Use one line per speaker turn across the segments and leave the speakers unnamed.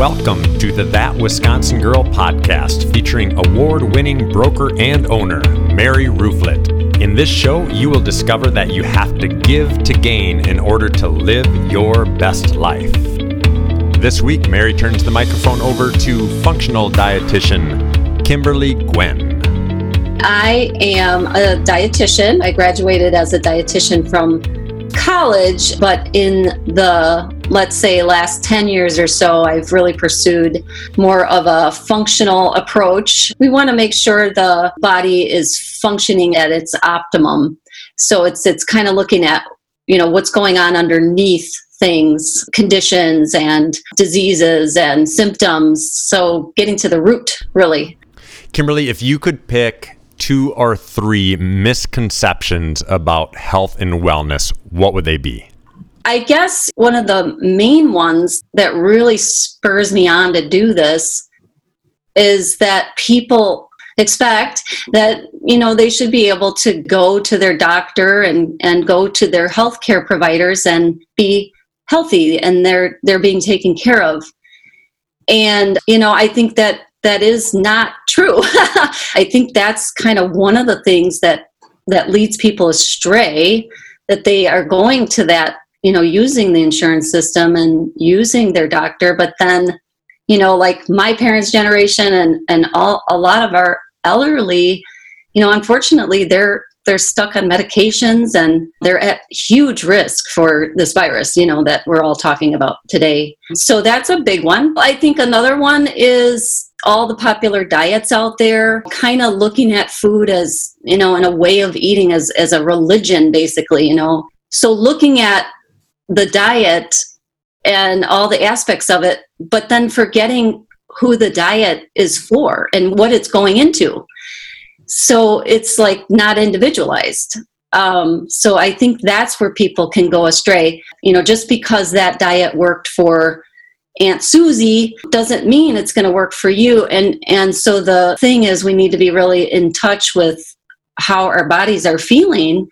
Welcome to the That Wisconsin Girl podcast featuring award winning broker and owner, Mary Rooflet. In this show, you will discover that you have to give to gain in order to live your best life. This week, Mary turns the microphone over to functional dietitian Kimberly Gwen.
I am a dietitian. I graduated as a dietitian from college, but in the let's say last 10 years or so I've really pursued more of a functional approach. We want to make sure the body is functioning at its optimum. So it's it's kind of looking at, you know, what's going on underneath things, conditions and diseases and symptoms. So getting to the root really.
Kimberly, if you could pick two or three misconceptions about health and wellness, what would they be?
I guess one of the main ones that really spurs me on to do this is that people expect that you know they should be able to go to their doctor and and go to their healthcare providers and be healthy and they're they're being taken care of and you know i think that that is not true. I think that's kind of one of the things that that leads people astray that they are going to that, you know, using the insurance system and using their doctor, but then, you know, like my parents' generation and and all a lot of our elderly, you know, unfortunately they're they're stuck on medications and they're at huge risk for this virus, you know, that we're all talking about today. So that's a big one. I think another one is all the popular diets out there, kind of looking at food as, you know, in a way of eating as, as a religion, basically, you know. So looking at the diet and all the aspects of it, but then forgetting who the diet is for and what it's going into. So it's like not individualized. Um, so i think that's where people can go astray. You know just because that diet worked for aunt susie doesn't mean it's going to work for you. And and so the thing is we need to be really in touch with how our bodies are feeling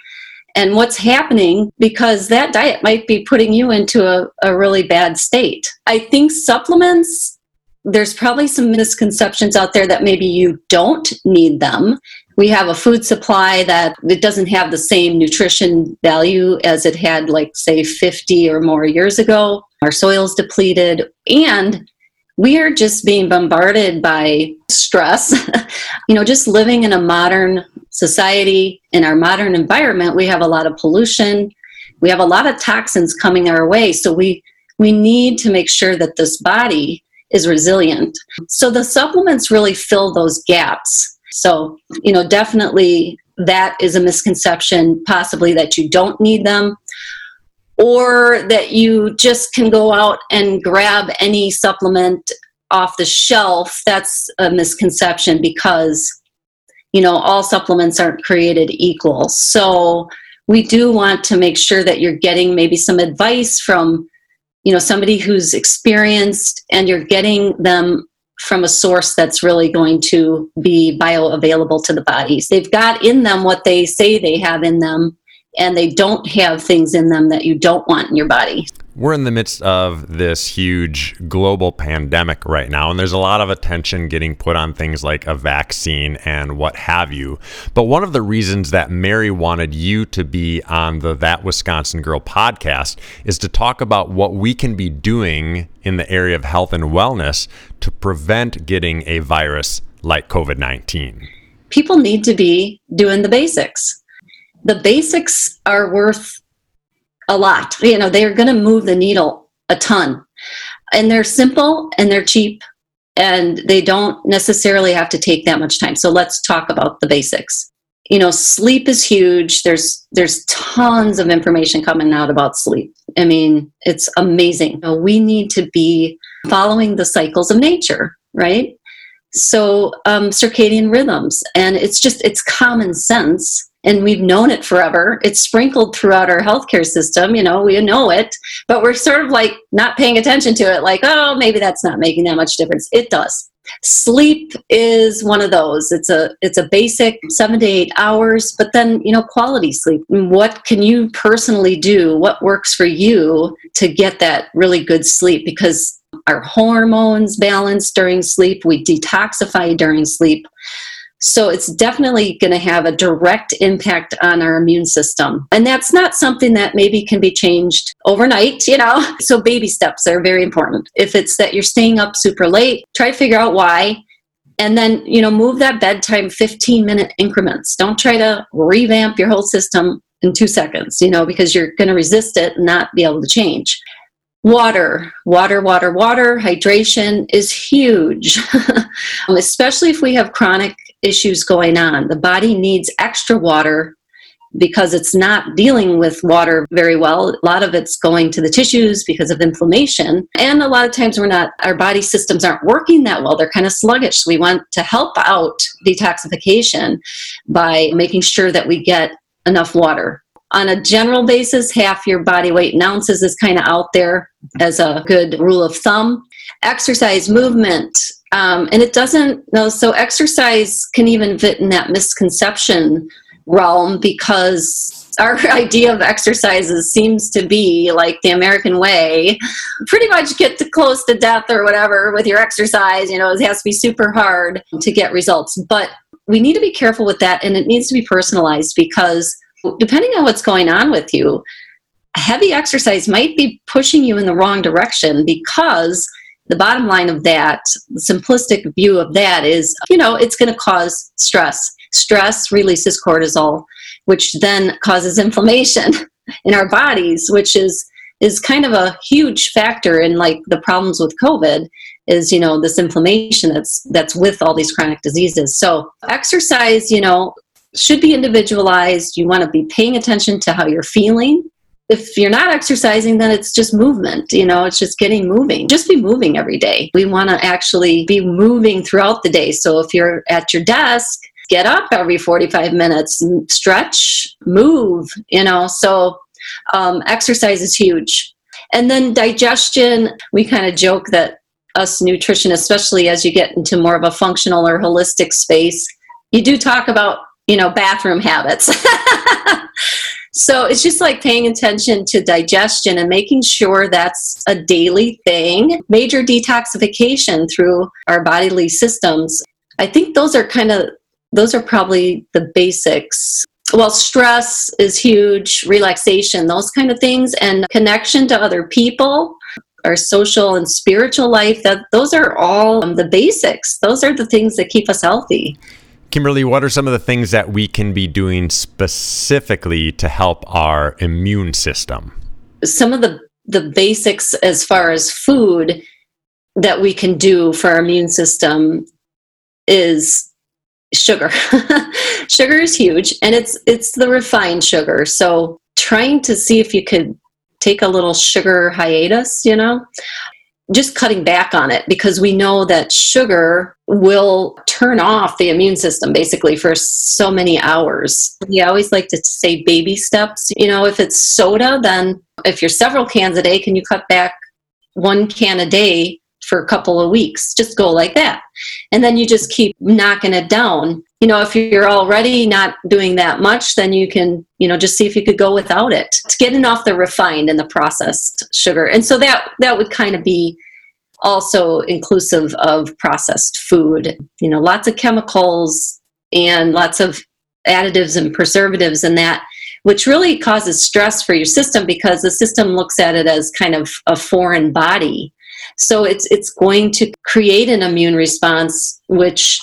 and what's happening because that diet might be putting you into a, a really bad state i think supplements there's probably some misconceptions out there that maybe you don't need them. We have a food supply that it doesn't have the same nutrition value as it had, like, say, 50 or more years ago. Our soil's depleted, and we are just being bombarded by stress. you know, just living in a modern society, in our modern environment, we have a lot of pollution. We have a lot of toxins coming our way. So we we need to make sure that this body is resilient. So the supplements really fill those gaps. So, you know, definitely that is a misconception, possibly that you don't need them or that you just can go out and grab any supplement off the shelf. That's a misconception because, you know, all supplements aren't created equal. So, we do want to make sure that you're getting maybe some advice from you know somebody who's experienced and you're getting them from a source that's really going to be bioavailable to the bodies they've got in them what they say they have in them and they don't have things in them that you don't want in your body
we're in the midst of this huge global pandemic right now, and there's a lot of attention getting put on things like a vaccine and what have you. But one of the reasons that Mary wanted you to be on the That Wisconsin Girl podcast is to talk about what we can be doing in the area of health and wellness to prevent getting a virus like COVID 19.
People need to be doing the basics. The basics are worth a lot. You know, they're going to move the needle a ton. And they're simple and they're cheap and they don't necessarily have to take that much time. So let's talk about the basics. You know, sleep is huge. There's there's tons of information coming out about sleep. I mean, it's amazing. We need to be following the cycles of nature, right? So um, circadian rhythms, and it's just it's common sense and we've known it forever. It's sprinkled throughout our healthcare system, you know, we know it, but we're sort of like not paying attention to it, like, oh, maybe that's not making that much difference. It does. Sleep is one of those. It's a it's a basic seven to eight hours, but then you know quality sleep. What can you personally do? What works for you to get that really good sleep? Because our hormones balance during sleep. We detoxify during sleep. So it's definitely going to have a direct impact on our immune system. And that's not something that maybe can be changed overnight, you know? So baby steps are very important. If it's that you're staying up super late, try to figure out why. And then, you know, move that bedtime 15 minute increments. Don't try to revamp your whole system in two seconds, you know, because you're going to resist it and not be able to change. Water, water, water, water, hydration is huge, especially if we have chronic issues going on. The body needs extra water because it's not dealing with water very well. A lot of it's going to the tissues because of inflammation. And a lot of times we're not, our body systems aren't working that well. They're kind of sluggish. So We want to help out detoxification by making sure that we get enough water. On a general basis, half your body weight in ounces is kind of out there as a good rule of thumb. Exercise, movement, um, and it doesn't, no, so exercise can even fit in that misconception realm because our idea of exercises seems to be like the American way. Pretty much get to close to death or whatever with your exercise. You know, it has to be super hard to get results. But we need to be careful with that and it needs to be personalized because depending on what's going on with you, heavy exercise might be pushing you in the wrong direction because the bottom line of that, the simplistic view of that is, you know, it's going to cause stress. Stress releases cortisol, which then causes inflammation in our bodies, which is is kind of a huge factor in like the problems with COVID is you know this inflammation that's that's with all these chronic diseases. So exercise, you know, should be individualized. You want to be paying attention to how you're feeling. If you're not exercising, then it's just movement. You know, it's just getting moving. Just be moving every day. We want to actually be moving throughout the day. So if you're at your desk, get up every 45 minutes, stretch, move, you know. So um, exercise is huge. And then digestion, we kind of joke that us nutrition, especially as you get into more of a functional or holistic space, you do talk about you know, bathroom habits. so it's just like paying attention to digestion and making sure that's a daily thing. Major detoxification through our bodily systems. I think those are kind of those are probably the basics. Well, stress is huge, relaxation, those kind of things, and connection to other people, our social and spiritual life. That those are all um, the basics. Those are the things that keep us healthy.
Kimberly, what are some of the things that we can be doing specifically to help our immune system?
Some of the, the basics as far as food that we can do for our immune system is sugar. sugar is huge and it's it's the refined sugar. So trying to see if you could take a little sugar hiatus, you know just cutting back on it because we know that sugar will turn off the immune system basically for so many hours. We always like to say baby steps. You know, if it's soda, then if you're several cans a day, can you cut back one can a day for a couple of weeks? Just go like that. And then you just keep knocking it down you know if you're already not doing that much then you can you know just see if you could go without it. It's getting off the refined and the processed sugar. And so that that would kind of be also inclusive of processed food. You know lots of chemicals and lots of additives and preservatives and that which really causes stress for your system because the system looks at it as kind of a foreign body. So it's it's going to create an immune response which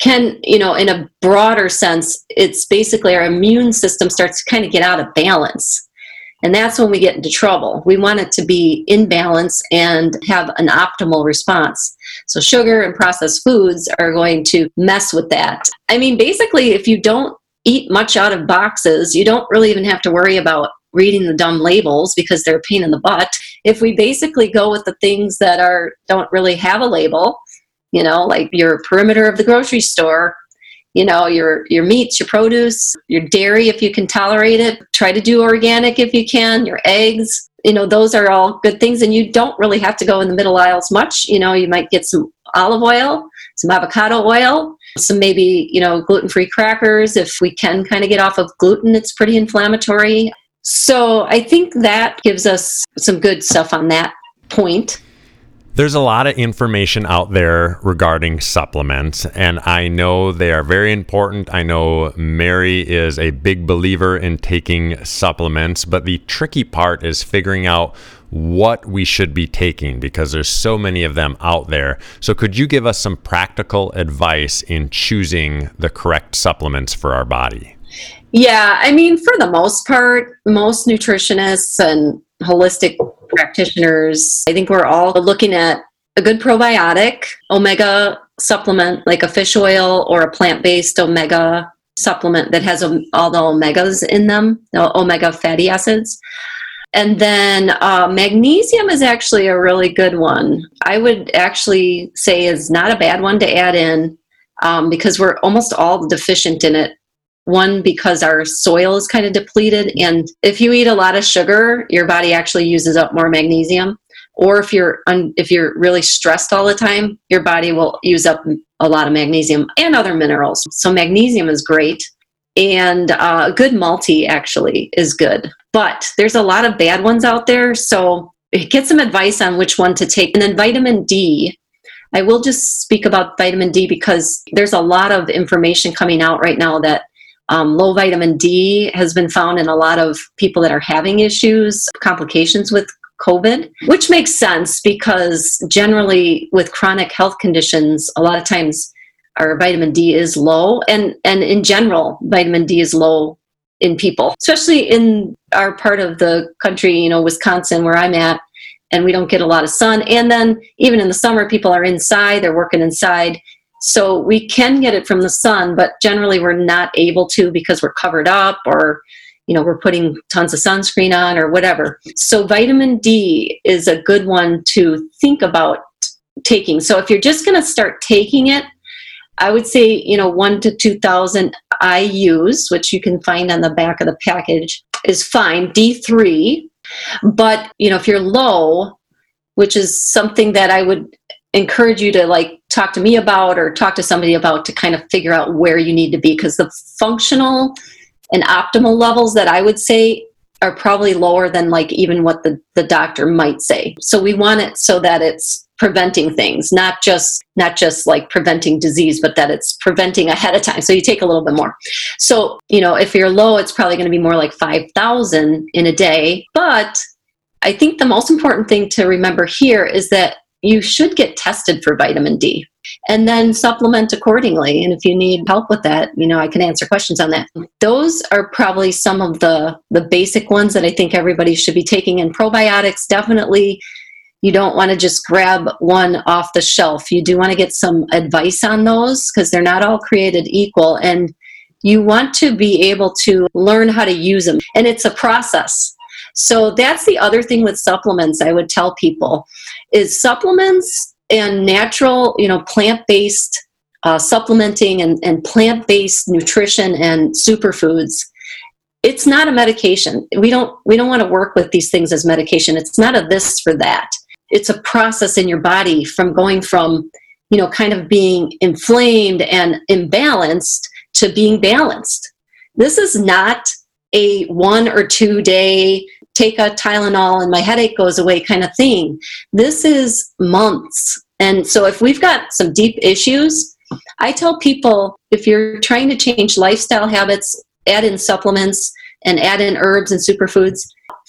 can, you know, in a broader sense, it's basically our immune system starts to kind of get out of balance. And that's when we get into trouble. We want it to be in balance and have an optimal response. So, sugar and processed foods are going to mess with that. I mean, basically, if you don't eat much out of boxes, you don't really even have to worry about reading the dumb labels because they're a pain in the butt. If we basically go with the things that are don't really have a label, you know, like your perimeter of the grocery store, you know, your your meats, your produce, your dairy if you can tolerate it. Try to do organic if you can, your eggs. You know, those are all good things and you don't really have to go in the middle aisles much. You know, you might get some olive oil, some avocado oil, some maybe, you know, gluten-free crackers if we can kind of get off of gluten, it's pretty inflammatory. So, I think that gives us some good stuff on that point.
There's a lot of information out there regarding supplements, and I know they are very important. I know Mary is a big believer in taking supplements, but the tricky part is figuring out what we should be taking because there's so many of them out there. So could you give us some practical advice in choosing the correct supplements for our body?
Yeah, I mean, for the most part, most nutritionists and holistic practitioners, I think we're all looking at a good probiotic, omega supplement like a fish oil or a plant based omega supplement that has all the omegas in them, the omega fatty acids. And then uh, magnesium is actually a really good one. I would actually say is not a bad one to add in um, because we're almost all deficient in it one, because our soil is kind of depleted. And if you eat a lot of sugar, your body actually uses up more magnesium. Or if you're un- if you're really stressed all the time, your body will use up a lot of magnesium and other minerals. So magnesium is great, and uh, a good multi actually is good. But there's a lot of bad ones out there, so get some advice on which one to take. And then vitamin D. I will just speak about vitamin D because there's a lot of information coming out right now that um, low vitamin D has been found in a lot of people that are having issues, complications with COVID, which makes sense because generally with chronic health conditions, a lot of times our vitamin D is low, and and in general, vitamin D is low in people, especially in our part of the country, you know, Wisconsin, where I'm at, and we don't get a lot of sun. And then even in the summer, people are inside; they're working inside. So we can get it from the sun, but generally we're not able to because we're covered up or you know we're putting tons of sunscreen on or whatever. So vitamin D is a good one to think about taking. So if you're just going to start taking it, I would say, you know, 1 to 2000 IUs, which you can find on the back of the package, is fine. D3, but you know, if you're low, which is something that I would encourage you to like talk to me about or talk to somebody about to kind of figure out where you need to be because the functional and optimal levels that I would say are probably lower than like even what the, the doctor might say. So we want it so that it's preventing things, not just not just like preventing disease, but that it's preventing ahead of time. So you take a little bit more. So, you know, if you're low, it's probably going to be more like 5,000 in a day, but I think the most important thing to remember here is that you should get tested for vitamin D and then supplement accordingly. And if you need help with that, you know, I can answer questions on that. Those are probably some of the the basic ones that I think everybody should be taking. And probiotics definitely you don't want to just grab one off the shelf. You do want to get some advice on those because they're not all created equal and you want to be able to learn how to use them. And it's a process. So that's the other thing with supplements I would tell people is supplements and natural, you know, plant-based uh, supplementing and, and plant-based nutrition and superfoods it's not a medication. We don't we don't want to work with these things as medication. It's not a this for that. It's a process in your body from going from you know kind of being inflamed and imbalanced to being balanced. This is not a one or two day take a Tylenol and my headache goes away kind of thing. This is months. And so if we've got some deep issues, I tell people if you're trying to change lifestyle habits, add in supplements and add in herbs and superfoods,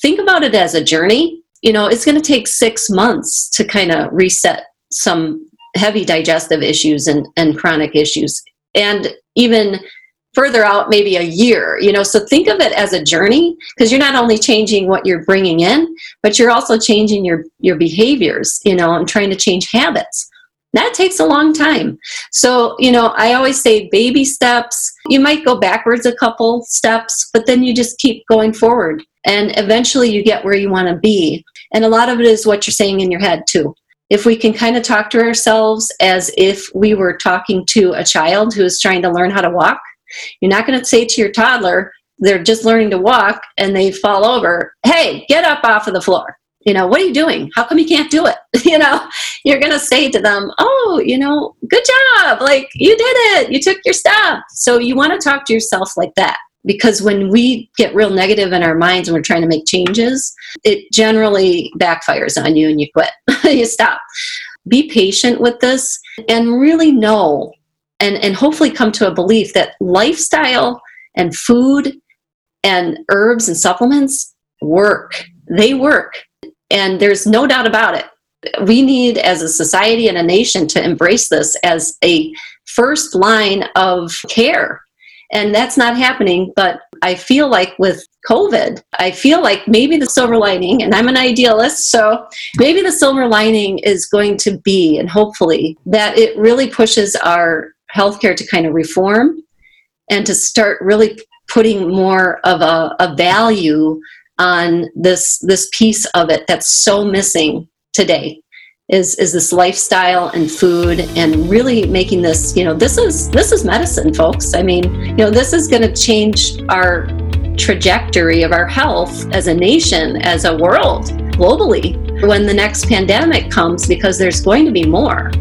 think about it as a journey. You know, it's going to take six months to kind of reset some heavy digestive issues and, and chronic issues. And even further out maybe a year you know so think of it as a journey because you're not only changing what you're bringing in but you're also changing your your behaviors you know and trying to change habits. That takes a long time. So you know i always say baby steps you might go backwards a couple steps but then you just keep going forward and eventually you get where you want to be. And a lot of it is what you're saying in your head too. If we can kind of talk to ourselves as if we were talking to a child who is trying to learn how to walk you're not going to say to your toddler, they're just learning to walk and they fall over, hey, get up off of the floor. You know, what are you doing? How come you can't do it? you know, you're going to say to them, oh, you know, good job. Like, you did it. You took your step. So you want to talk to yourself like that because when we get real negative in our minds and we're trying to make changes, it generally backfires on you and you quit. you stop. be patient with this and really know and, and hopefully come to a belief that lifestyle and food and herbs and supplements work. They work. And there's no doubt about it. We need, as a society and a nation, to embrace this as a first line of care. And that's not happening. But I feel like with COVID, I feel like maybe the silver lining, and I'm an idealist, so maybe the silver lining is going to be, and hopefully, that it really pushes our healthcare to kind of reform and to start really putting more of a, a value on this this piece of it that's so missing today is is this lifestyle and food and really making this you know this is this is medicine folks. I mean you know this is going to change our trajectory of our health as a nation as a world globally when the next pandemic comes because there's going to be more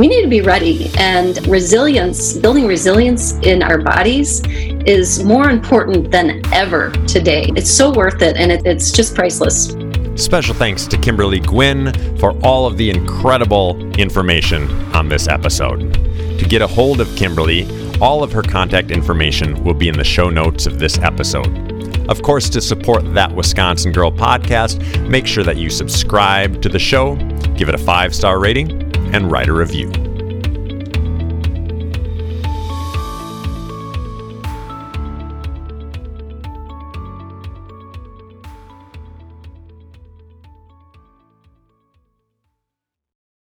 we need to be ready and resilience building resilience in our bodies is more important than ever today it's so worth it and it, it's just priceless
Special thanks to Kimberly Gwynn for all of the incredible information on this episode. To get a hold of Kimberly, all of her contact information will be in the show notes of this episode. Of course, to support that Wisconsin Girl podcast, make sure that you subscribe to the show, give it a five star rating, and write a review.